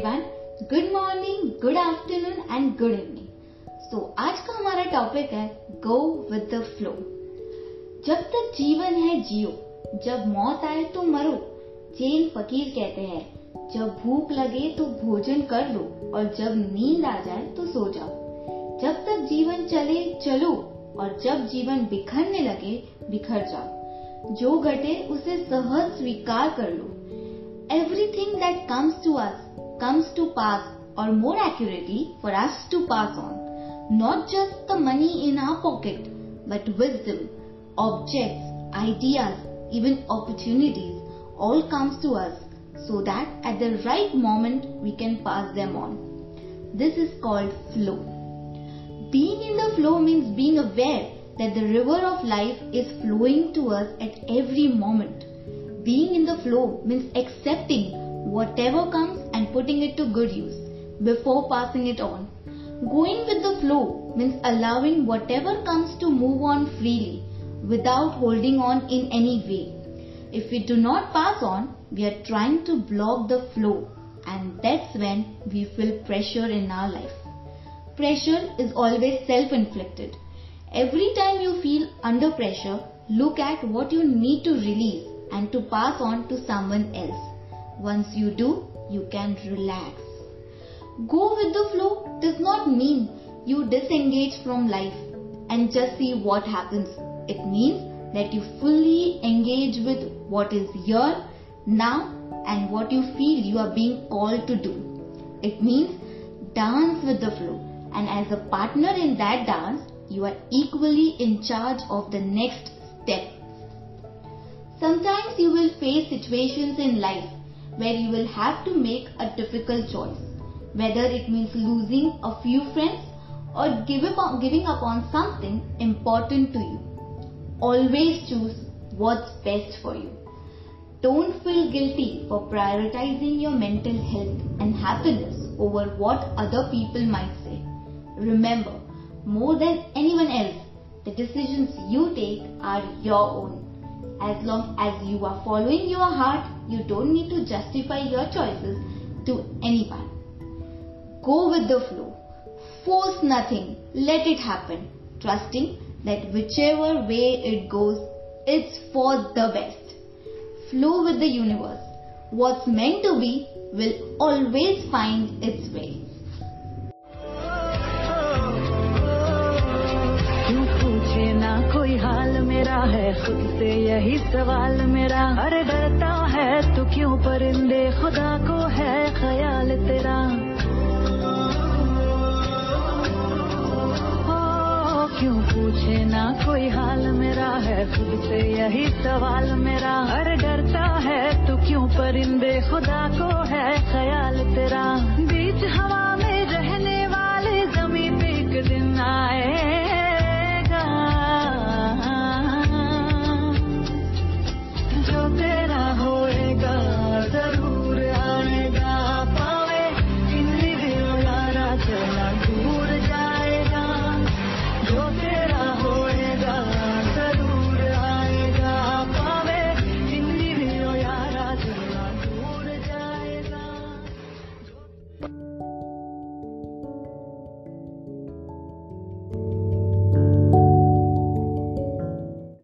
Everyone good morning good afternoon and good evening so आज का हमारा टॉपिक है गो विद द फ्लो जब तक जीवन है जियो, जब मौत आए तो मरो जैन फकीर कहते हैं। जब भूख लगे तो भोजन कर लो, और जब नींद आ जाए तो सो जाओ। जब तक जीवन चले, चलो, और जब जीवन बिखरने लगे, बिखर जाओ। जो घटे, उसे सहज स्वीकार कर लो। Everything that comes to us comes to pass or more accurately for us to pass on. Not just the money in our pocket, but wisdom, objects, ideas, even opportunities all comes to us so that at the right moment we can pass them on. This is called flow. Being in the flow means being aware that the river of life is flowing to us at every moment being in the flow means accepting whatever comes and putting it to good use before passing it on. Going with the flow means allowing whatever comes to move on freely without holding on in any way. If we do not pass on, we are trying to block the flow and that's when we feel pressure in our life. Pressure is always self-inflicted. Every time you feel under pressure, look at what you need to release and to pass on to someone else. Once you do, you can relax. Go with the flow does not mean you disengage from life and just see what happens. It means that you fully engage with what is here, now, and what you feel you are being called to do. It means dance with the flow, and as a partner in that dance, you are equally in charge of the next step Sometimes you will face situations in life where you will have to make a difficult choice, whether it means losing a few friends or give up, giving up on something important to you. Always choose what's best for you. Don't feel guilty for prioritizing your mental health and happiness over what other people might say. Remember, more than anyone else, the decisions you take are your own. As long as you are following your heart, you don't need to justify your choices to anyone. Go with the flow. Force nothing. Let it happen. Trusting that whichever way it goes, it's for the best. Flow with the universe. What's meant to be will always find its way. कोई हाल मेरा है, खुद से यही सवाल मेरा। अरे डरता है, तू क्यों परिंदे? खुदा को है ख्याल तेरा। क्यों पूछे ना कोई हाल मेरा है, खुद से यही सवाल मेरा। अरे डरता है, तू क्यों परिंदे? खुदा को है ख्याल तेरा।